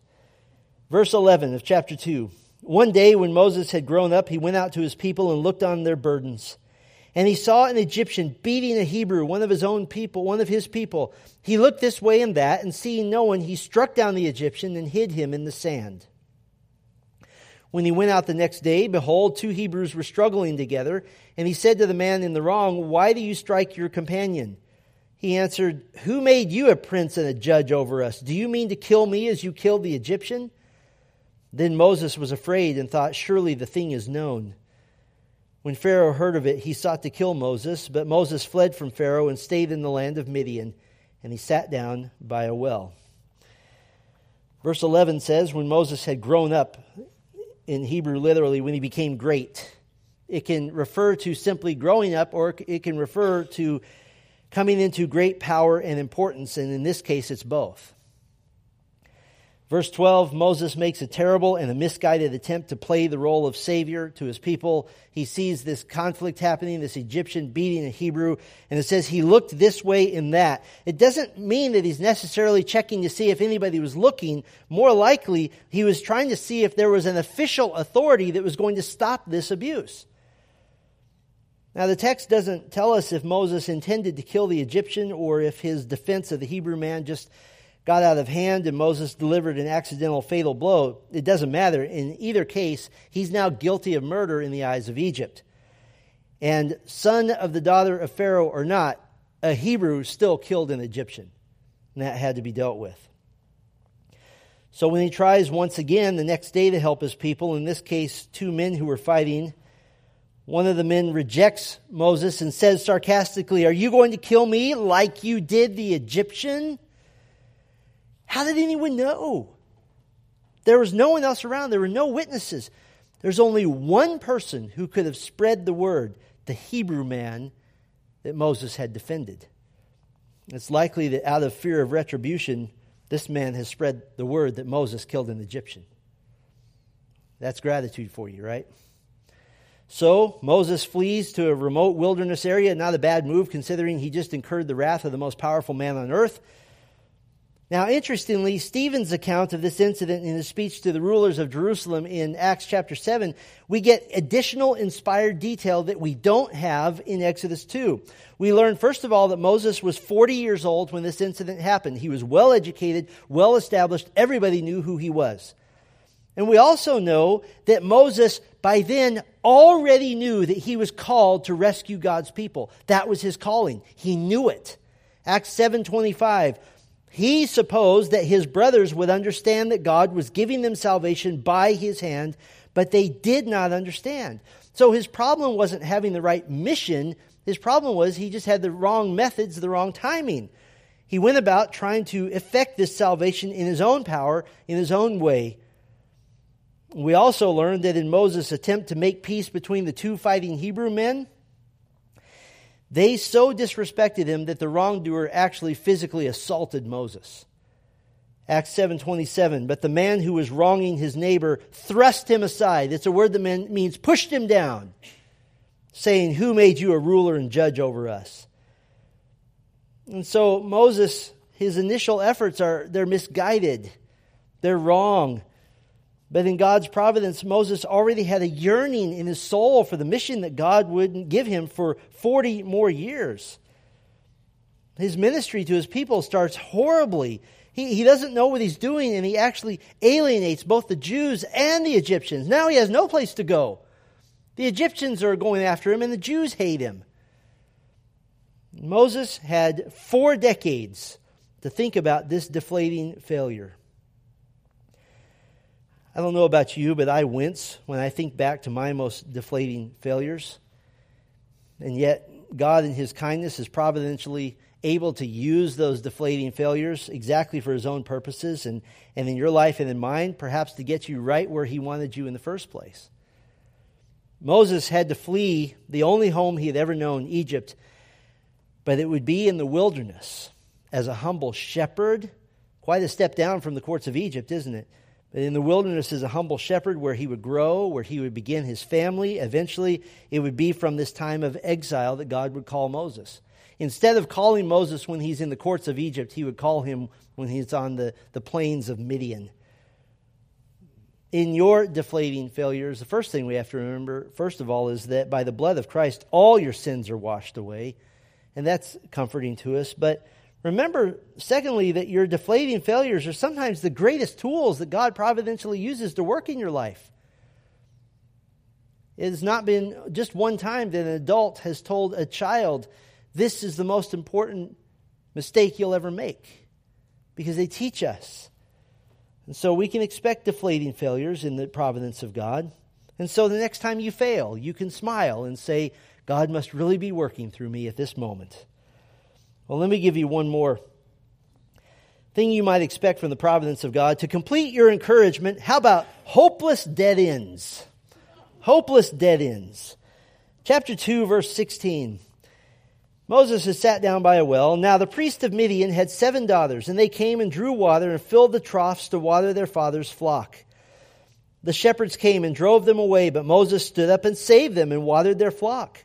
Verse 11 of chapter 2. One day when Moses had grown up, he went out to his people and looked on their burdens. And he saw an Egyptian beating a Hebrew, one of his own people, one of his people. He looked this way and that, and seeing no one, he struck down the Egyptian and hid him in the sand. When he went out the next day, behold, two Hebrews were struggling together, and he said to the man in the wrong, Why do you strike your companion? He answered, Who made you a prince and a judge over us? Do you mean to kill me as you killed the Egyptian? Then Moses was afraid and thought, Surely the thing is known. When Pharaoh heard of it, he sought to kill Moses, but Moses fled from Pharaoh and stayed in the land of Midian, and he sat down by a well. Verse 11 says, When Moses had grown up, in Hebrew literally, when he became great, it can refer to simply growing up, or it can refer to coming into great power and importance, and in this case, it's both. Verse 12 Moses makes a terrible and a misguided attempt to play the role of Savior to his people. He sees this conflict happening, this Egyptian beating a Hebrew, and it says he looked this way and that. It doesn't mean that he's necessarily checking to see if anybody was looking. More likely, he was trying to see if there was an official authority that was going to stop this abuse. Now, the text doesn't tell us if Moses intended to kill the Egyptian or if his defense of the Hebrew man just got out of hand and Moses delivered an accidental fatal blow, it doesn't matter. In either case, he's now guilty of murder in the eyes of Egypt. And son of the daughter of Pharaoh or not, a Hebrew still killed an Egyptian. And that had to be dealt with. So when he tries once again the next day to help his people, in this case, two men who were fighting, one of the men rejects Moses and says sarcastically, Are you going to kill me like you did the Egyptian? How did anyone know? There was no one else around. There were no witnesses. There's only one person who could have spread the word the Hebrew man that Moses had defended. It's likely that out of fear of retribution, this man has spread the word that Moses killed an Egyptian. That's gratitude for you, right? So Moses flees to a remote wilderness area, not a bad move considering he just incurred the wrath of the most powerful man on earth. Now, interestingly, Stephen's account of this incident in his speech to the rulers of Jerusalem in Acts chapter 7, we get additional inspired detail that we don't have in Exodus 2. We learn, first of all, that Moses was 40 years old when this incident happened. He was well educated, well established, everybody knew who he was. And we also know that Moses, by then, already knew that he was called to rescue God's people. That was his calling. He knew it. Acts 7:25 he supposed that his brothers would understand that God was giving them salvation by his hand, but they did not understand. So his problem wasn't having the right mission. His problem was he just had the wrong methods, the wrong timing. He went about trying to effect this salvation in his own power, in his own way. We also learned that in Moses' attempt to make peace between the two fighting Hebrew men, they so disrespected him that the wrongdoer actually physically assaulted Moses. Acts 7:27 but the man who was wronging his neighbor thrust him aside. It's a word that means pushed him down saying who made you a ruler and judge over us? And so Moses his initial efforts are they're misguided. They're wrong but in God's providence, Moses already had a yearning in his soul for the mission that God would give him for 40 more years. His ministry to his people starts horribly. He, he doesn't know what he's doing, and he actually alienates both the Jews and the Egyptians. Now he has no place to go. The Egyptians are going after him, and the Jews hate him. Moses had four decades to think about this deflating failure. I don't know about you, but I wince when I think back to my most deflating failures. And yet, God, in His kindness, is providentially able to use those deflating failures exactly for His own purposes and, and in your life and in mine, perhaps to get you right where He wanted you in the first place. Moses had to flee the only home he had ever known, Egypt, but it would be in the wilderness as a humble shepherd. Quite a step down from the courts of Egypt, isn't it? But in the wilderness as a humble shepherd where he would grow, where he would begin his family. Eventually, it would be from this time of exile that God would call Moses. Instead of calling Moses when he's in the courts of Egypt, he would call him when he's on the, the plains of Midian. In your deflating failures, the first thing we have to remember, first of all, is that by the blood of Christ, all your sins are washed away. And that's comforting to us. But Remember, secondly, that your deflating failures are sometimes the greatest tools that God providentially uses to work in your life. It has not been just one time that an adult has told a child, This is the most important mistake you'll ever make, because they teach us. And so we can expect deflating failures in the providence of God. And so the next time you fail, you can smile and say, God must really be working through me at this moment. Well, let me give you one more thing you might expect from the providence of God. To complete your encouragement, how about hopeless dead ends? Hopeless dead ends. Chapter 2, verse 16. Moses had sat down by a well. Now the priest of Midian had seven daughters, and they came and drew water and filled the troughs to water their father's flock. The shepherds came and drove them away, but Moses stood up and saved them and watered their flock.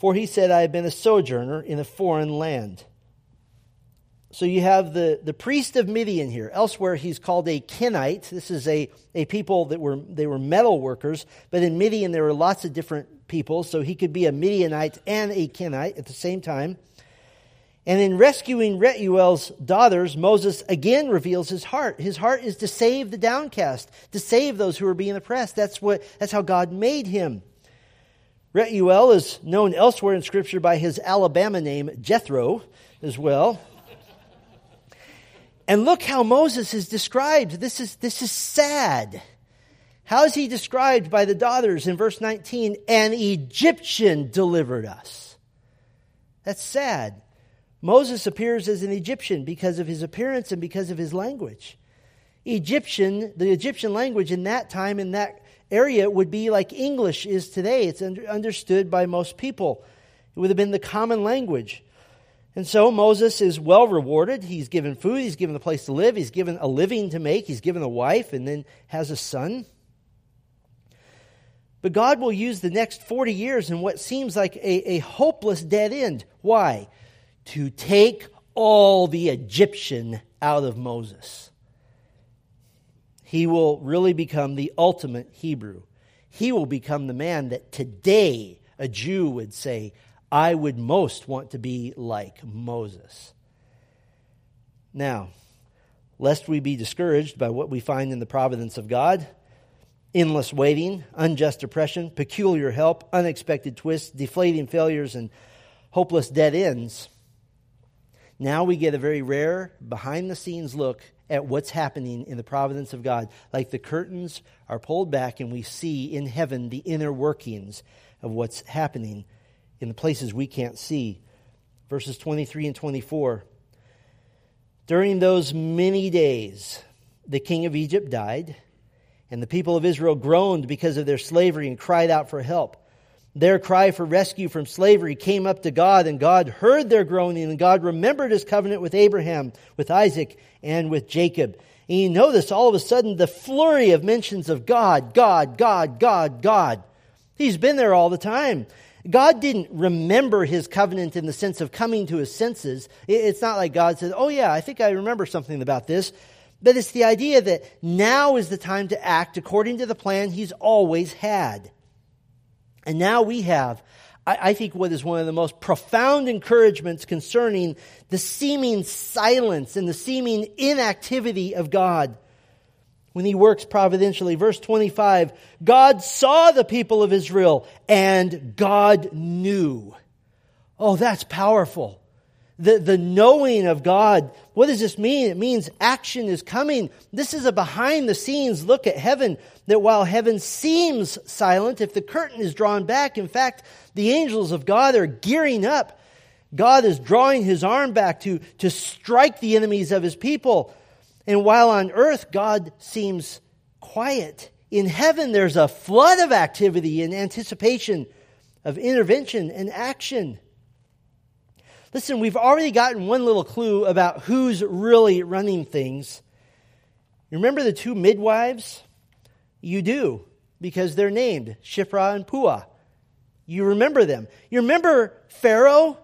For he said, I have been a sojourner in a foreign land. So you have the, the priest of Midian here. Elsewhere, he's called a Kenite. This is a, a people that were, they were metal workers, but in Midian there were lots of different people, so he could be a Midianite and a Kenite at the same time. And in rescuing Retuel's daughters, Moses again reveals his heart. His heart is to save the downcast, to save those who are being oppressed. That's what, that's how God made him. Retuel is known elsewhere in scripture by his Alabama name, Jethro, as well. And look how Moses is described. This is, this is sad. How is he described by the daughters in verse 19? An Egyptian delivered us. That's sad. Moses appears as an Egyptian because of his appearance and because of his language. Egyptian, the Egyptian language in that time, in that area, would be like English is today. It's under, understood by most people. It would have been the common language. And so Moses is well rewarded. He's given food, he's given a place to live, he's given a living to make, he's given a wife, and then has a son. But God will use the next 40 years in what seems like a, a hopeless dead end. Why? to take all the Egyptian out of Moses. He will really become the ultimate Hebrew. He will become the man that today a Jew would say, I would most want to be like Moses. Now, lest we be discouraged by what we find in the providence of God, endless waiting, unjust oppression, peculiar help, unexpected twists, deflating failures, and hopeless dead ends, now we get a very rare, behind the scenes look at what's happening in the providence of God. Like the curtains are pulled back and we see in heaven the inner workings of what's happening in the places we can't see. Verses 23 and 24. During those many days, the king of Egypt died, and the people of Israel groaned because of their slavery and cried out for help. Their cry for rescue from slavery came up to God, and God heard their groaning, and God remembered his covenant with Abraham, with Isaac, and with Jacob. And you notice all of a sudden the flurry of mentions of God, God, God, God, God. He's been there all the time. God didn't remember his covenant in the sense of coming to his senses. It's not like God said, Oh, yeah, I think I remember something about this. But it's the idea that now is the time to act according to the plan he's always had. And now we have, I, I think, what is one of the most profound encouragements concerning the seeming silence and the seeming inactivity of God when he works providentially. Verse 25 God saw the people of Israel and God knew. Oh, that's powerful the, the knowing of God. What does this mean? It means action is coming. This is a behind the scenes look at heaven that while heaven seems silent, if the curtain is drawn back, in fact, the angels of God are gearing up. God is drawing his arm back to, to strike the enemies of his people. And while on earth, God seems quiet. In heaven, there's a flood of activity in anticipation of intervention and action. Listen, we've already gotten one little clue about who's really running things. You remember the two midwives? You do, because they're named Shiphrah and Puah. You remember them. You remember Pharaoh?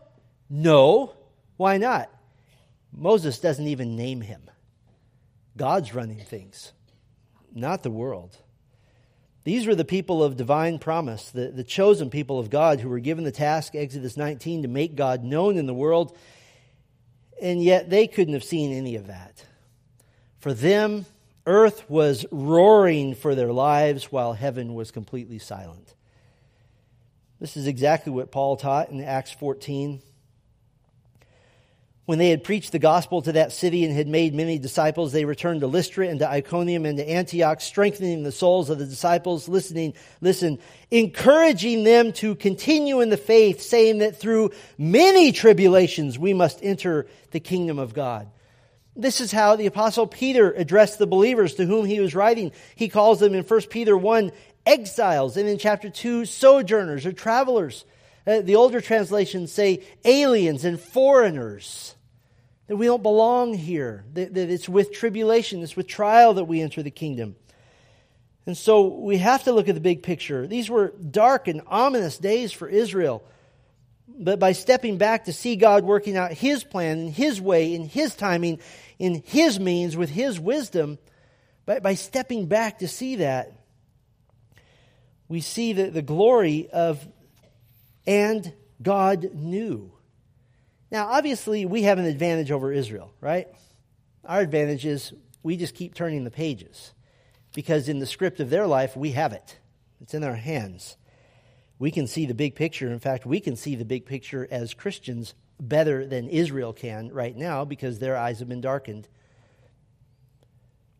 No. Why not? Moses doesn't even name him. God's running things, not the world. These were the people of divine promise, the, the chosen people of God who were given the task, Exodus 19, to make God known in the world. And yet they couldn't have seen any of that. For them, earth was roaring for their lives while heaven was completely silent. This is exactly what Paul taught in Acts 14. When they had preached the gospel to that city and had made many disciples, they returned to Lystra and to Iconium and to Antioch, strengthening the souls of the disciples, listening, listen, encouraging them to continue in the faith, saying that through many tribulations we must enter the kingdom of God. This is how the apostle Peter addressed the believers to whom he was writing. He calls them in 1 Peter 1 exiles, and in chapter 2 sojourners or travelers. Uh, the older translations say aliens and foreigners. That we don't belong here, that, that it's with tribulation, it's with trial that we enter the kingdom. And so we have to look at the big picture. These were dark and ominous days for Israel. But by stepping back to see God working out His plan in His way, in His timing, in His means, with His wisdom, by, by stepping back to see that, we see the, the glory of, and God knew. Now, obviously, we have an advantage over Israel, right? Our advantage is we just keep turning the pages because in the script of their life, we have it, it's in our hands. We can see the big picture. In fact, we can see the big picture as Christians better than Israel can right now because their eyes have been darkened.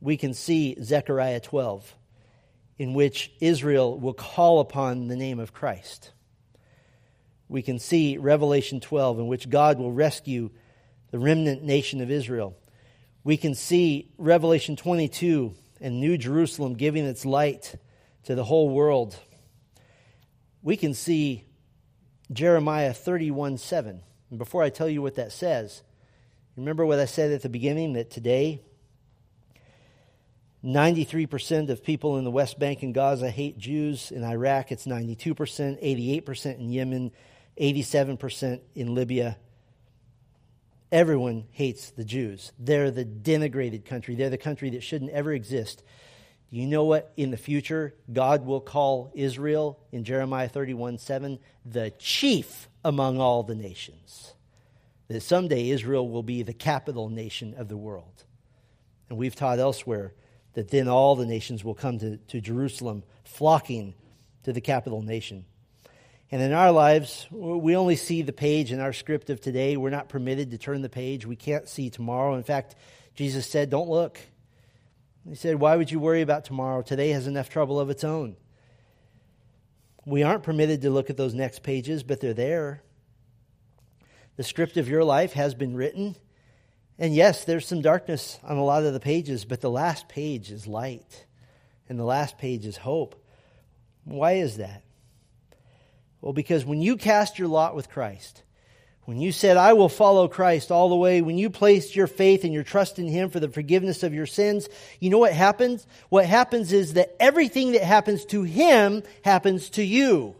We can see Zechariah 12, in which Israel will call upon the name of Christ we can see Revelation 12, in which God will rescue the remnant nation of Israel. We can see Revelation 22 and New Jerusalem giving its light to the whole world. We can see Jeremiah 31 7. And before I tell you what that says, remember what I said at the beginning that today 93% of people in the West Bank and Gaza hate Jews. In Iraq, it's 92%, 88% in Yemen, 87% in Libya. Everyone hates the Jews. They're the denigrated country. They're the country that shouldn't ever exist. Do you know what in the future God will call Israel in Jeremiah 31 7? The chief among all the nations. That someday Israel will be the capital nation of the world. And we've taught elsewhere that then all the nations will come to, to Jerusalem, flocking to the capital nation. And in our lives, we only see the page in our script of today. We're not permitted to turn the page. We can't see tomorrow. In fact, Jesus said, Don't look. He said, Why would you worry about tomorrow? Today has enough trouble of its own. We aren't permitted to look at those next pages, but they're there. The script of your life has been written. And yes, there's some darkness on a lot of the pages, but the last page is light, and the last page is hope. Why is that? Well, because when you cast your lot with Christ, when you said, I will follow Christ all the way, when you placed your faith and your trust in Him for the forgiveness of your sins, you know what happens? What happens is that everything that happens to Him happens to you.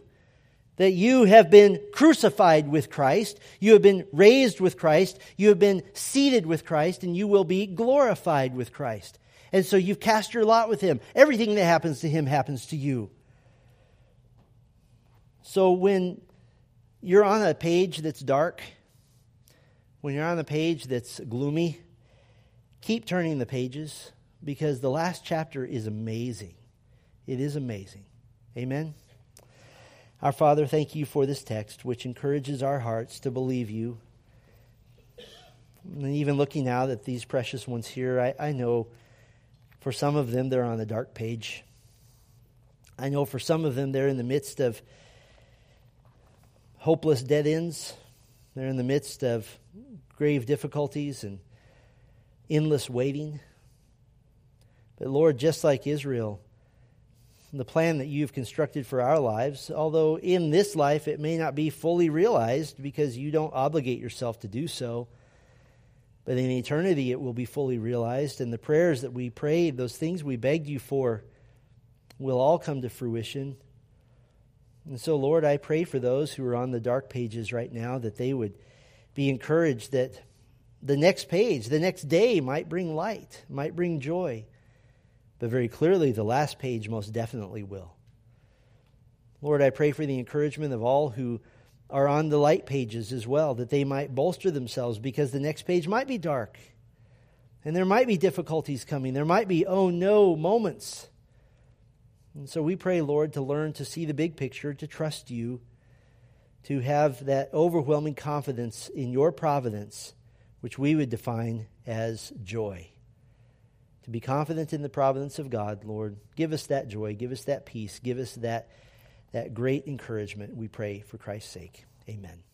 That you have been crucified with Christ, you have been raised with Christ, you have been seated with Christ, and you will be glorified with Christ. And so you've cast your lot with Him. Everything that happens to Him happens to you. So when you're on a page that's dark, when you're on a page that's gloomy, keep turning the pages because the last chapter is amazing. It is amazing. Amen. Our Father, thank you for this text, which encourages our hearts to believe you. And even looking now at these precious ones here, I, I know for some of them they're on a dark page. I know for some of them they're in the midst of hopeless dead ends. They're in the midst of grave difficulties and endless waiting. But Lord, just like Israel, the plan that you've constructed for our lives, although in this life it may not be fully realized because you don't obligate yourself to do so, but in eternity it will be fully realized. And the prayers that we prayed, those things we begged you for, will all come to fruition. And so, Lord, I pray for those who are on the dark pages right now that they would be encouraged that the next page, the next day might bring light, might bring joy. But very clearly, the last page most definitely will. Lord, I pray for the encouragement of all who are on the light pages as well, that they might bolster themselves because the next page might be dark. And there might be difficulties coming. There might be, oh no, moments. And so we pray, Lord, to learn to see the big picture, to trust you, to have that overwhelming confidence in your providence, which we would define as joy. To be confident in the providence of God, Lord, give us that joy, give us that peace, give us that, that great encouragement, we pray for Christ's sake. Amen.